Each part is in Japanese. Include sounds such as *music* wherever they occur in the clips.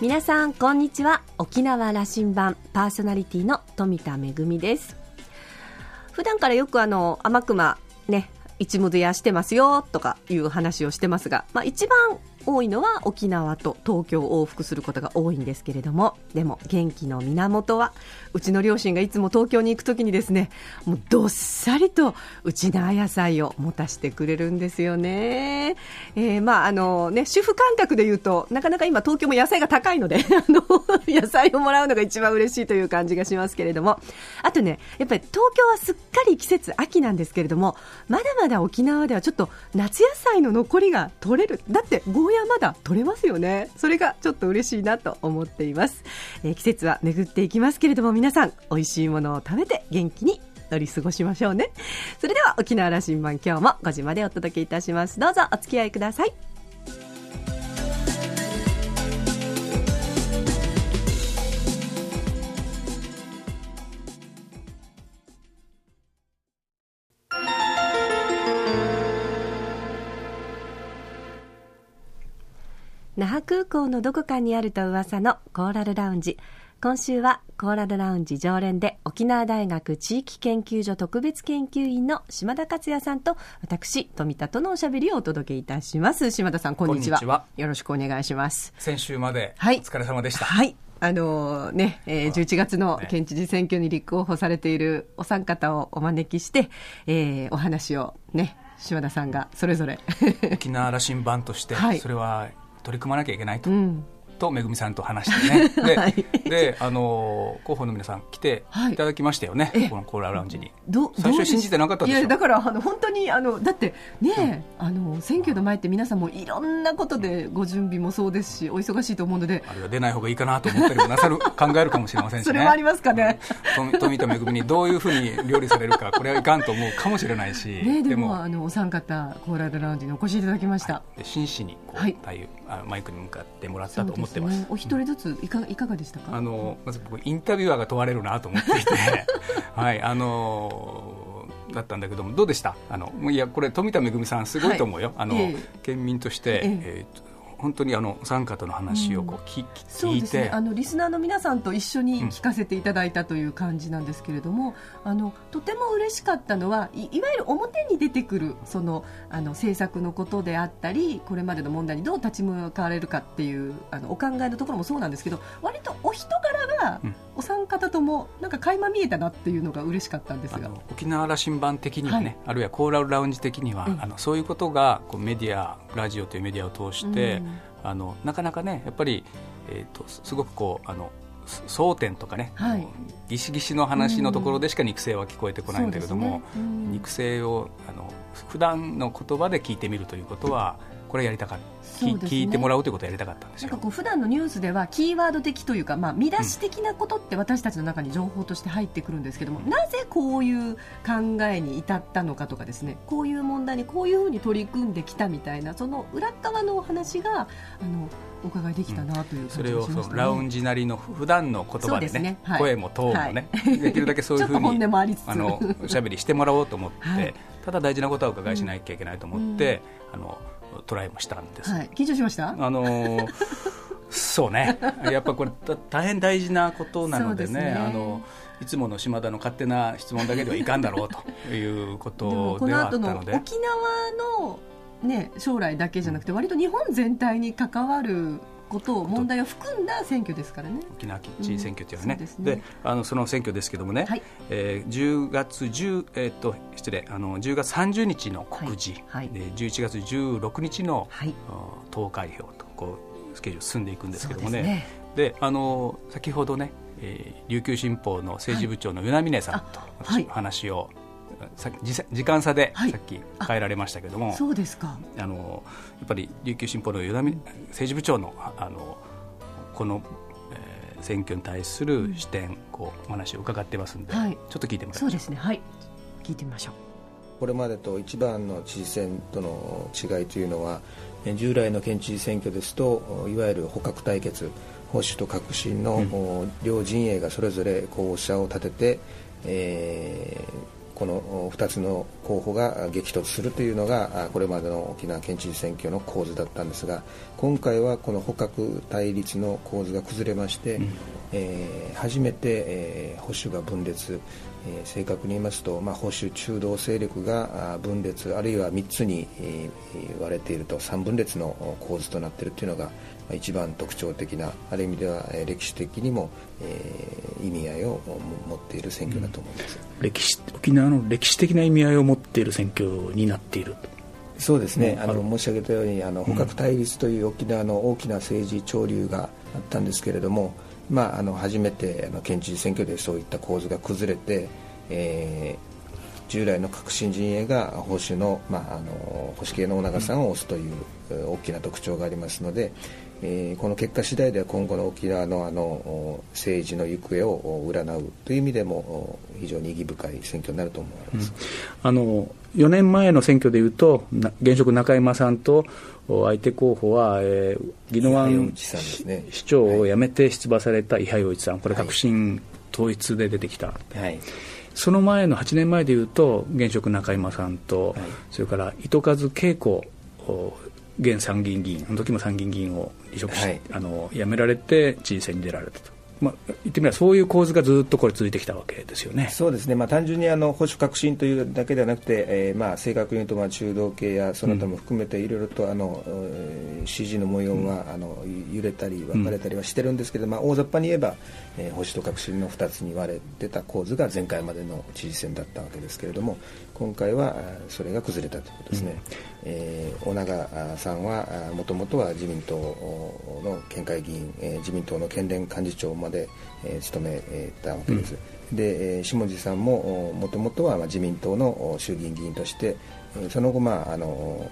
皆さんこんにちは。沖縄羅針盤パーソナリティの富田恵です。普段からよくあの天熊ね一物屋してますよとかいう話をしてますが、まあ、一番多いのは沖縄と東京を往復することが多いんですけれどもでも元気の源はうちの両親がいつも東京に行くときにですねもうどっさりとうちな野菜を持たせてくれるんですよね,、えー、まああのね主婦感覚で言うとなかなか今東京も野菜が高いので *laughs* あの野菜をもらうのが一番嬉しいという感じがしますけれども。あとねやっぱり東京はすっかり季節秋なんですけれどもまだまだ沖縄ではちょっと夏野菜の残りが取れる。だってゴーヤまだ取れますよね。それがちょっと嬉しいなと思っています、えー、季節は巡っていきますけれども皆さん美味しいものを食べて元気に乗り過ごしましょうね。それでは沖縄羅針盤今日も5時までお届けいたします。どうぞお付き合いください。那覇空港のどこかにあると噂のコーラルラウンジ。今週はコーラルラウンジ常連で沖縄大学地域研究所特別研究員の島田克也さんと私富田とのおしゃべりをお届けいたします。島田さんこんにちは。よろしくお願いします。先週までお疲れ様でした、はい、はいあのね、えー、11月の県知事選挙に立候補されているお三方をお招きして、えー、お話をね、島田さんがそれぞれ。沖縄羅針盤として、それは取り組まなきゃいけないと。うん。とめぐみさんと話してね。*laughs* ではい、であの広報の皆さん来てい。ただきましたよね、はい、このコーララウンジに。最初信じてなかったいやだからあの本当にあのだってね、うん、あの選挙の前って皆さんもいろんなことでご準備もそうですしお忙しいと思うので。あれは出ない方がいいかなと思ったりもなさる考えるかもしれませんし、ね、それもありますかね、うん、富田めぐみにどういうふうに料理されるかこれはいかんと思うかもしれないし、ね、でもあのお三方コーラルラウンジにお越しいただきました、はい、真摯にこう、はい、マイクに向かってもらったと思ってます、ね、お一人ずついかいかがでしたか？あのまず僕インタビュアーが問われるなと思っていて。*laughs* はいあのだったんだけどもどうでした？あのいやこれ富田恵さんすごいと思うよ、はい、あの、え県民として、え。えー本当にあのお三方の話をこう聞,、聞いて、ね、あのリスナーの皆さんと一緒に聞かせていただいたという感じなんですけれども、うん、あのとても嬉しかったのはいいわゆる表に出てくるそのあの政策のことであったりこれまでの問題にどう立ち向かわれるかっていうあのお考えのところもそうなんですけど割とお人柄が、お三方ともなんか垣間見えたなっていうのが嬉しかったんですが。沖縄羅針盤的にはね、はい、あるいはコーラルラウンジ的には、うん、あのそういうことがこうメディアラジオというメディアを通して、うん。あのなかなかねやっぱり、えーと、すごくこうあの争点とかね、はい、ギシギシの話のところでしか肉声は聞こえてこないんだけども、ね、肉声をあの普段の言葉で聞いてみるということはこれやりたかった、ね、聞いてもらうということをやりたかったんですよなんかこう普段のニュースではキーワード的というか、まあ、見出し的なことって私たちの中に情報として入ってくるんですけども、うん、なぜこういう考えに至ったのかとかですねこういう問題にこういうふうに取り組んできたみたいなその裏側のお話があのお伺いできたなという、ねうん、それをそのラウンジなりの普段の言葉でね、ね。はい、声もトーンもね、はい、できるだけそういうふうにあのおしゃべりしてもらおうと思って、*laughs* はい、ただ大事なことはお伺いしなきゃいけないと思って、うん、あのトライもしたんです、はい、緊張しました？あのー、そうね。やっぱこれ大変大事なことなのでね。ね。あのいつもの島田の勝手な質問だけではいかんだろうということではあったので。沖縄の、ね、将来だけじゃなくて割と日本全体に関わることを問題を含んだ選挙ですからね。沖縄基地選挙というのはね。うん、で、ね、あのその選挙ですけどもね、はい、えー、10月10、えー、っと失礼あの10月30日の告示、はい。はい、で11月16日の、はい、投開票とこうスケジュール進んでいくんですけどもね。で、ね、あの先ほどね、えー、琉球新報の政治部長の与那峰さんと私、お話をさ時間差でさっき変えられましたけども、はい、そうですか。あのやっぱり琉球新報の与田政治部長のあのこの、えー、選挙に対する視点、うん、こうお話を伺ってますんで、はい、ちょっと聞いてみましょう。そうですね。はい。聞いてみましょう。これまでと一番の知事選との違いというのは従来の県知事選挙ですといわゆる捕獲対決保守と革新の、両陣営がそれぞれ候補者を立てて、えーこの2つの候補が激突するというのがこれまでの沖縄県知事選挙の構図だったんですが今回はこの捕獲対立の構図が崩れまして、うん、えー、初めて、えー、保守が分裂、えー、正確に言いますと、まあ、保守中道勢力が分裂あるいは3つに、えー、割れていると3分裂の構図となっているというのが一番特徴的なある意味では歴史的にも、えー、意味合いを持っている選挙だと思います、うん、歴史沖縄の歴史的な意味合いを持っている選挙になっている。そうですね、あの申し上げたようにあの捕獲対立という沖縄の大きな政治潮流があったんですけれども、まあ、あの初めてあの県知事選挙でそういった構図が崩れて、えー、従来の革新陣営が保守の,、まあ、あの保守系の尾長さんを推すという大きな特徴がありますので、えー、この結果次第では今後の沖縄のあの政治の行方を占うという意味でも非常に意義深い選挙になると思われます、うん、あの4年前の選挙でいうと現職中山さんと相手候補は、えー、宜野湾市,、長を辞めて出馬された伊波洋一さん。これ革新統一で出てきた、はい、その前の8年前でいうと現職中山さんと、はい、それから糸数恵子現参議院議員あの時も参議院議員を離職し、はい、あの辞められて知事選に出られたと。まあ、言ってみればそういう構図がずっとこれ続いてきたわけですよね。そうですね、まあ、単純にあの保守革新というだけではなくて、えーまあ、正確に言うとまあ中道系やその他も含めていろいろとあの、うん、支持の模様が、あの揺れたり分かれたりはしてるんですけど、うん、まあ、大雑把に言えば、えー、保守と革新の2つに割れてた構図が前回までの知事選だったわけですけれども今回はそれが崩れたということですね。うん。えー、尾長さんはもともとは自民党の県会議員、えー、自民党の県連幹事長まで、えー、務めたわけです、うん、で、えー、下地さんももともとは自民党の衆議院議員としてその後、まああの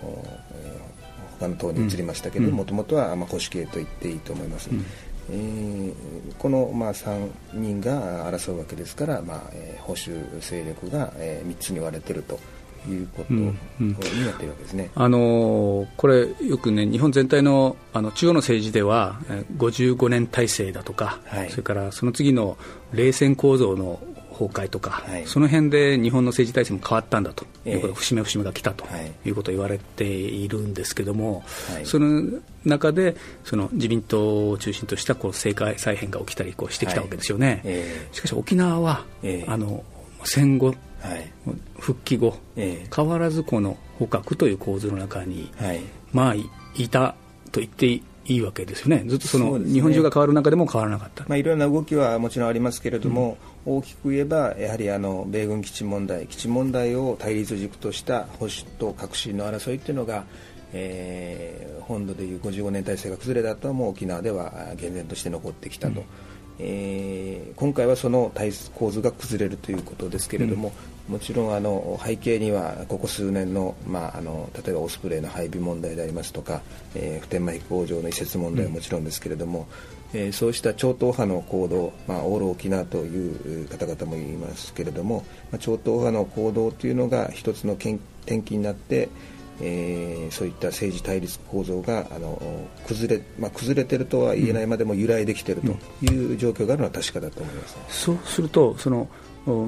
他の党に移りましたけどもともとは、まあ、保守系と言っていいと思います、うんえー、この、まあ、3人が争うわけですから、まあえー、保守勢力が、えー、3つに割れてると。いうことになっているわけですね、うんうん、あのこれ、よくね、日本全体のあの中央の政治では、55年体制だとか、はい、それからその次の冷戦構造の崩壊とか、はい、その辺で日本の政治体制も変わったんだと。いうこと、えー、節目節目が来たと。い。うことを言われているんですけども、はい、その中でその自民党を中心としたこう政界再編が起きたりこうしてきたわけですよね。はいえ。ー、しかし沖縄は、えー、あの戦後はい、復帰後、えー、変わらずこの捕獲という構図の中に、はい、まあいたと言っていいわけですよね、ずっとその、ね、日本中が変わる中でも変わらなかった、まあ、いろんな動きはもちろんありますけれども、うん、大きく言えば、やはりあの米軍基地問題、基地問題を対立軸とした保守と革新の争いというのが、えー、本土でいう55年体制が崩れた後はもう沖縄では厳然として残ってきたと。うんえー、今回はその体構図が崩れるということですけれども、うん、もちろんあの背景にはここ数年の,、まあ、あの例えばオスプレイの配備問題でありますとか、えー、普天間飛行場の移設問題はもちろんですけれども、うん、えー、そうした超党派の行動、まあ、オール沖縄という方々も言いますけれども、まあ、超党派の行動というのが一つの転機になってえー、そういった政治対立構造があの崩れ,、まあ、崩れてるとは言えないまでも由来できているという状況があるのは確かだと思います、うん、そうするとその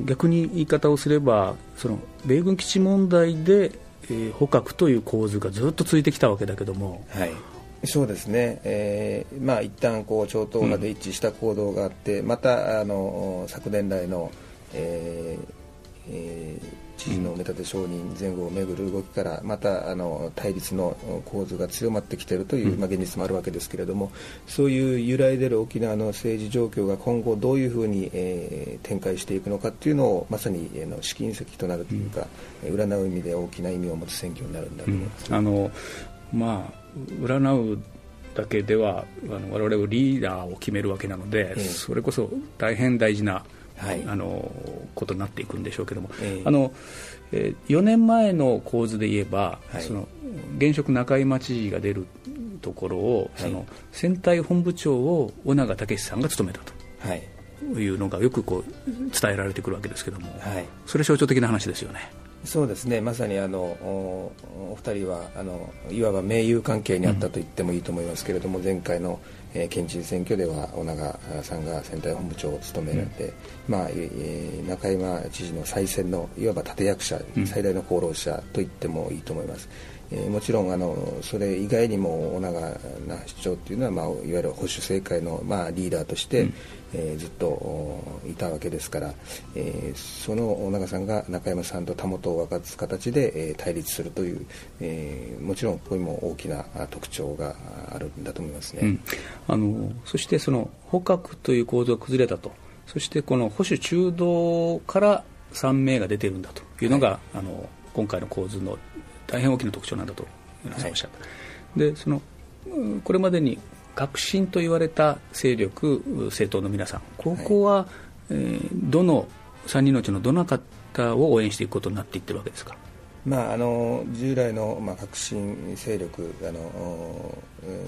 逆に言い方をすればその米軍基地問題で、えー、捕獲という構図がずっと続いてきたわけだけども。はいそうですね、えーまあ一旦こう超党派で一致した行動があって、うん、またあの昨年来の、えーえー知事の目立て承認前後をめぐる動きからまたあの対立の構図が強まってきているという、まあ、現実もあるわけですけれどもそういう揺らいでる沖縄の政治状況が今後どういうふうに、えー、展開していくのかというのをまさに、えー、の試金石となるというか、うん、占う意味で大きな意味を持つ選挙になるんだと思います。うん、あのまあ占うだけではあの我々はリーダーを決めるわけなので、えー、それこそ大変大事なはい、あのことになっていくんでしょうけども、えー、あのえー、4年前の構図で言えば、はい、その現職中井知事が出るところを、はい、その選対本部長を尾長武さんが務めたと。はい。いうのがよくこう伝えられてくるわけですけども、はい、それ象徴的な話ですよね。そうですね。まさにあのおお二人はあのいわば盟友関係にあったと言ってもいいと思いますけれども、うん、前回の、えー、県知事選挙では尾長さんが選対本部長を務められて、うん、まあえー、中山知事の再選のいわば立役者、うん、最大の功労者と言ってもいいと思います。えー、もちろんあのそれ以外にも尾長那市長というのは、まあ、いわゆる保守政界の、まあ、リーダーとして、うん、えー、ずっといたわけですから、えー、その尾長さんが中山さんとたもとを分かつ形で、えー、対立するという、えー、もちろんここにも大きな特徴があるんだと思いますね、うん、あのそしてその捕獲という構造が崩れたと。そしてこの保守中道から3名が出ているんだというのが、はい、あの今回の構図の大変大きな特徴なんだと皆さんおっしゃった、はい、でそのこれまでに革新と言われた勢力政党の皆さんここは、はい、えー、どの3人のうちのどの方を応援していくことになっていってるわけですか？まあ、あの従来の、まあ、革新勢力あの、え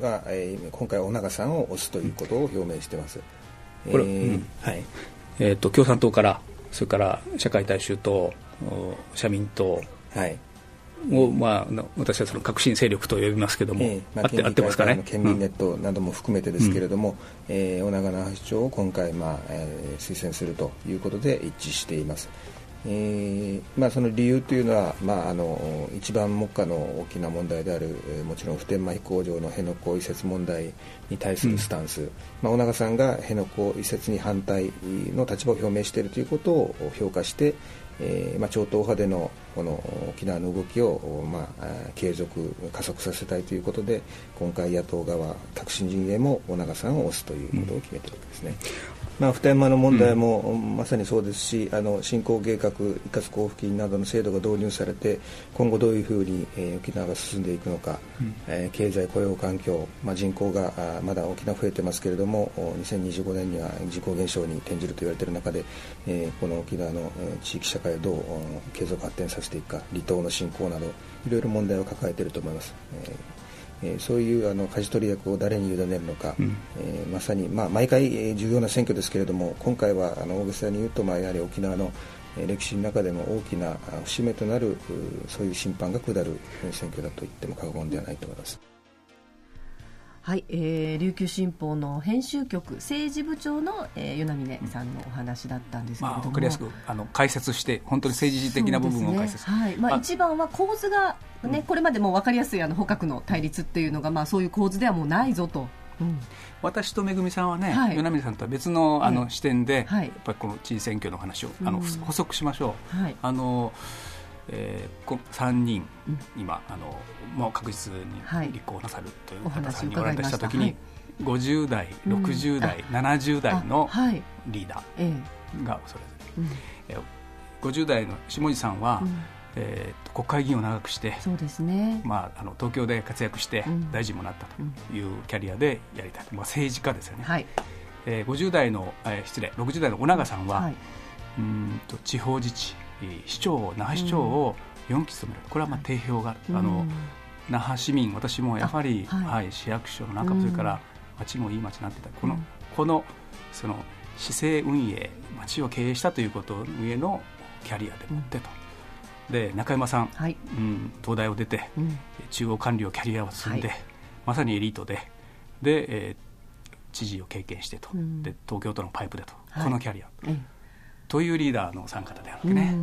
ー、が、えー、今回、尾長さんを推すということを表明しています。これ、えー、うん、はい。えーと、共産党から、それから社会大衆党、社民党、はいを、まあ、私はその革新勢力と呼びますけれども、えーまあ、合って合ってますかね？県民ネットなども含めてですけれども、うん、えー、尾長那市長を今回、まあえー、推薦するということで一致しています。えーまあ、その理由というのは、まあ、あの一番目下の大きな問題である、えー、もちろん普天間飛行場の辺野古移設問題に対するスタンス、うん、まあ、尾長さんが辺野古移設に反対の立場を表明しているということを評価して、えーまあ、超党派でのこの沖縄の動きを、まあ、継続、加速させたいということで今回、野党側、革新陣営も尾長さんを推すということを決めているわけですね。まあ、普天間の問題もまさにそうですし、あの振興計画、一括交付金などの制度が導入されて今後どういうふうに、えー、沖縄が進んでいくのか、うん、えー、経済、雇用環境、まあ、人口があまだ沖縄増えてますけれども2025年には人口減少に転じると言われている中で、えー、この沖縄の地域社会をどう継続発展させていくか離島の振興などいろいろ問題を抱えていると思います。えーえー、そういうあの舵取り役を誰に委ねるのか、うん、えー、まさに、まあ、毎回、えー、重要な選挙ですけれども今回はあの大げさに言うと、まあ、やはり沖縄の歴史の中でも大きな節目となるそういう審判が下る選挙だと言っても過言ではないと思います。はい、えー、琉球新報の編集局政治部長の、えー、与那峰さんのお話だったんですけれども、まあ、分かりやすくあの解説して本当に政治的な部分を解説、ね、はい。まあ、一番は構図が、ね、これまでも分かりやすいあの捕獲の対立っていうのが、まあ、そういう構図ではもうないぞと。うん、私とめぐみさんはね、はい、与那嶺さんとは別のあの、視点で、はい、やっぱりこの知事選挙の話をあの、うん、補足しましょう。はい、あのえー、こ3人、うん、今あの、もう確実に立候補なさるという方さんにおられたしたときに、はい、50代、60代、うん、70代のリーダーがそれぞれ、うん。えー、50代の下地さんは、うん、えー、国会議員を長くしてそうですね、まあ、あの東京で活躍して大臣もなったというキャリアでやりたい、まあ、政治家ですよね、はい。えー、50代の、えー、失礼60代の尾長さんは、はい、うんと地方自治市長那覇市長を4期務める、これはまあ定評がある、あの那覇市民私もやはり、はい、市役所の中それから町もいい町になってた。この,、このその市政運営町を経営したということ上のキャリアでもってと。で中山さん、はい、うん、東大を出て、うん、中央官僚キャリアを積んで、はい、まさにエリートでで、えー、知事を経験してと、うん、で東京都のパイプでと、はい、このキャリア、というリーダーの参加であるわけね。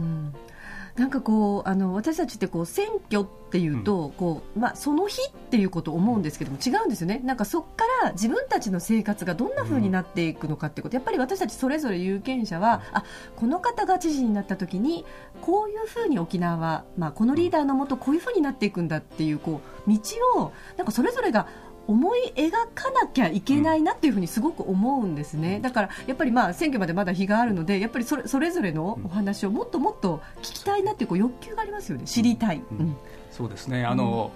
なんかこうあの私たちってこう選挙っていうと、うん、こうまあ、その日っていうことを思うんですけども違うんですよね、なんかそこから自分たちの生活がどんなふうになっていくのかってこと、やっぱり私たちそれぞれ有権者はあこの方が知事になった時にこういうふうに沖縄は、まあ、このリーダーのもとこういうふうになっていくんだっていうこう道をなんかそれぞれが思い描かなきゃいけないなっていうふうにすごく思うんですね、だからやっぱりまあ選挙までまだ日があるのでやっぱりそれそれぞれのお話をもっともっと聞きたいなっていうこう欲求がありますよね。知りたい。うん、そうですね。あの、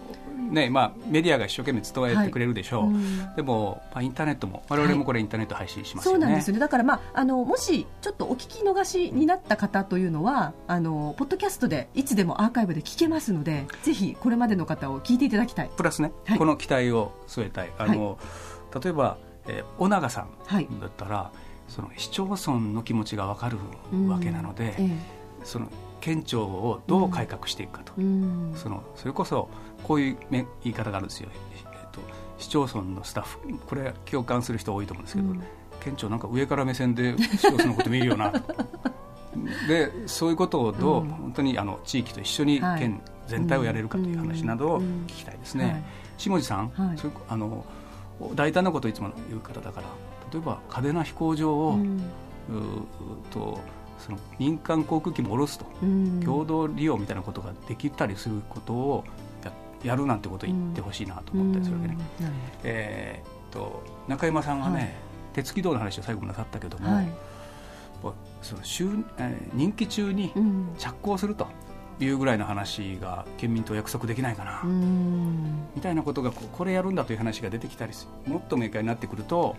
ねまあ、メディアが一生懸命伝えてくれるでしょう、はい。うん、でも、まあ、インターネットも我々もこれ、インターネット配信します、ね。そうなんですよ。ねだから、まあ、あのもしちょっとお聞き逃しになった方というのはあのポッドキャストでいつでもアーカイブで聞けますのでぜひこれまでの方を聞いていただきたい。プラスね、はい、この期待を据えたい。あの、例えば、えー、尾長さんだったら、その市町村の気持ちが分かるわけなので、うん。ええ、その県庁をどう改革していくかと、うん、そのそれこそこういう言い方があるんですよ、えっと、市町村のスタッフ。これ共感する人多いと思うんですけど、うん、県庁なんか上から目線で市町村のこと見るよな。と *laughs* でそういうことをどう、うん、本当にあの地域と一緒に県全体をやれるかという話などを聞きたいですね。はい、下地さん、はい、そあの大胆なことをいつも言う方だから例えば嘉手納飛行場を、うん、とその民間航空機も下ろすと、うん、共同利用みたいなことができたりすることをややるなんてことを言ってほしいなと思ったりするわけね。えー、っと中山さんはね、はい、鉄軌道の話を最後になさったけども、はい、その週えー、任期中に着工すると。いうぐらいの話が県民と約束できないかな。みたいなことがこれやるんだという話が出てきたりもっと明快になってくると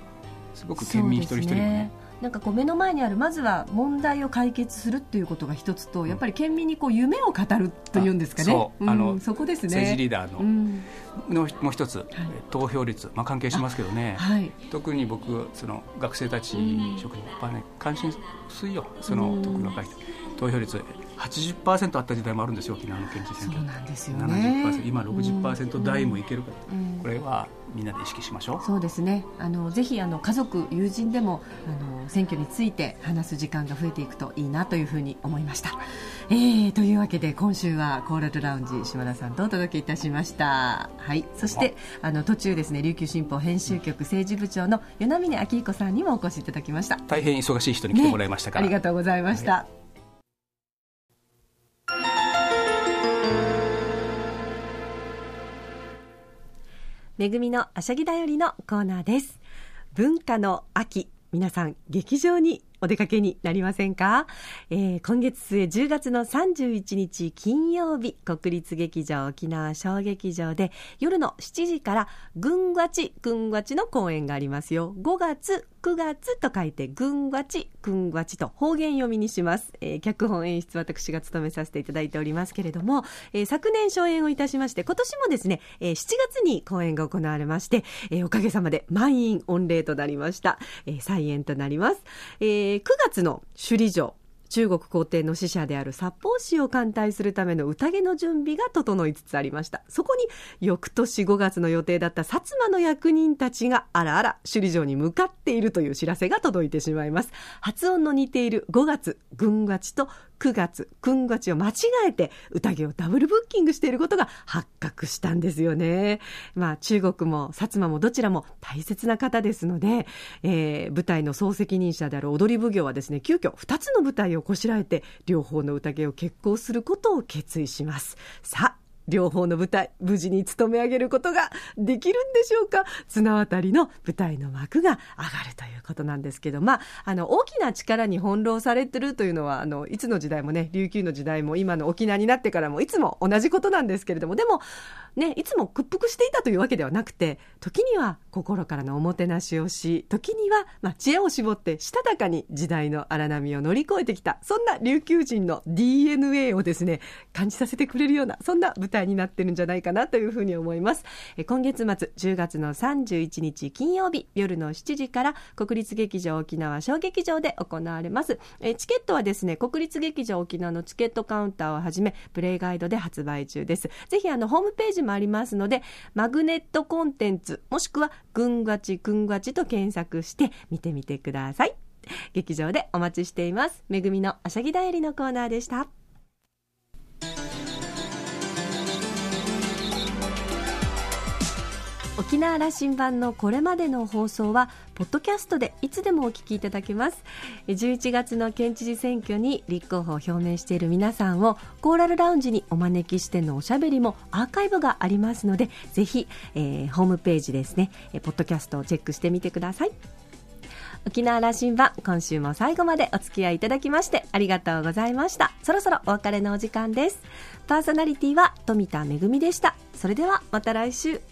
すごく県民一人一人もねなんかこう目の前にあるまずは問題を解決するっていうことが一つと、やっぱり県民にこう夢を語るというんですかね、あの、うん、そこですね。政治リーダーの、うん、のもう一つ、はい、投票率、まあ、関係しますけどね、はい、特に僕その学生たち、職員やっぱね関心薄いよその特に若い人投票率80%あった時代もあるんですよ沖縄の県知事選挙そうなんですよね。今60%台もいけるか、うん、これはみんなで意識しましょう。そうですね。あのぜひあの家族友人でもあの選挙について話す時間が増えていくといいなというふうに思いました、えー、というわけで今週はコーラルラウンジ島田さんとお届けいたしました。はい。そしてあの途中ですね琉球新報編集局政治部長の与那嶺明彦さんにもお越しいただきました。大変忙しい人に来てもらいましたから、ね、ありがとうございました、はいめぐみのあしゃぎだよりのコーナーです。文化の秋皆さん劇場にお出かけになりませんか、えー、今月末10月の31日金曜日国立劇場沖縄小劇場で夜の7時からぐんわちぐんわちの公演がありますよ。5月9月と書いてぐんわちぐんわちと方言読みにします、えー、脚本演出私が務めさせていただいておりますけれども、えー、昨年初演をいたしまして今年もですね、えー、7月に公演が行われまして、えー、おかげさまで満員御礼となりました、えー、再演となります、えー、9月の首里城中国皇帝の使者である札幌市を歓待するための宴の準備が整いつつありましたそこに翌年5月の予定だった薩摩の役人たちがあらあら首里城に向かっているという知らせが届いてしまいます発音の似ている5月軍勝ちと9月、くんがちを間違えて宴をダブルブッキングしていることが発覚したんですよね。まあ中国も薩摩もどちらも大切な方ですので、えー、舞台の総責任者である踊り奉行はですね、急遽2つの舞台をこしらえて両方の宴を決行することを決意します。さあ、両方の舞台、無事に務め上げることができるんでしょうか？綱渡りの舞台の幕が上がるということなんですけど、まあ、あの、大きな力に翻弄されてるというのは、あの、いつの時代もね、琉球の時代も今の沖縄になってからもいつも同じことなんですけれども、でも、ね、いつも屈服していたというわけではなくて、時には心からのおもてなしをし、時には、まあ、知恵を絞ってしたたかに時代の荒波を乗り越えてきた、そんな琉球人の DNA をですね、感じさせてくれるような、そんな舞台になってるんじゃないかなというふうに思います。え今月末、10月の31日金曜日、夜の7時から国立劇場沖縄小劇場で行われます。えチケットはですね、国立劇場沖縄のチケットカウンターをはじめ、プレイガイドで発売中です。ぜひあの、ホームページもありますので、マグネットコンテンツ、もしくは、ぐんがちぐんがちと検索して見てみてください。劇場でお待ちしています。めぐみのあしゃぎだよりのコーナーでした。沖縄羅針盤のこれまでの放送はポッドキャストでいつでもお聞きいただけます。11月の県知事選挙に立候補を表明している皆さんをコーラルラウンジにお招きしてのおしゃべりもアーカイブがありますのでぜひ、えー、ホームページですねポッドキャストをチェックしてみてください。沖縄羅針盤今週も最後までお付き合いいただきましてありがとうございました。そろそろお別れのお時間です。パーソナリティは富田恵でした。それではまた来週。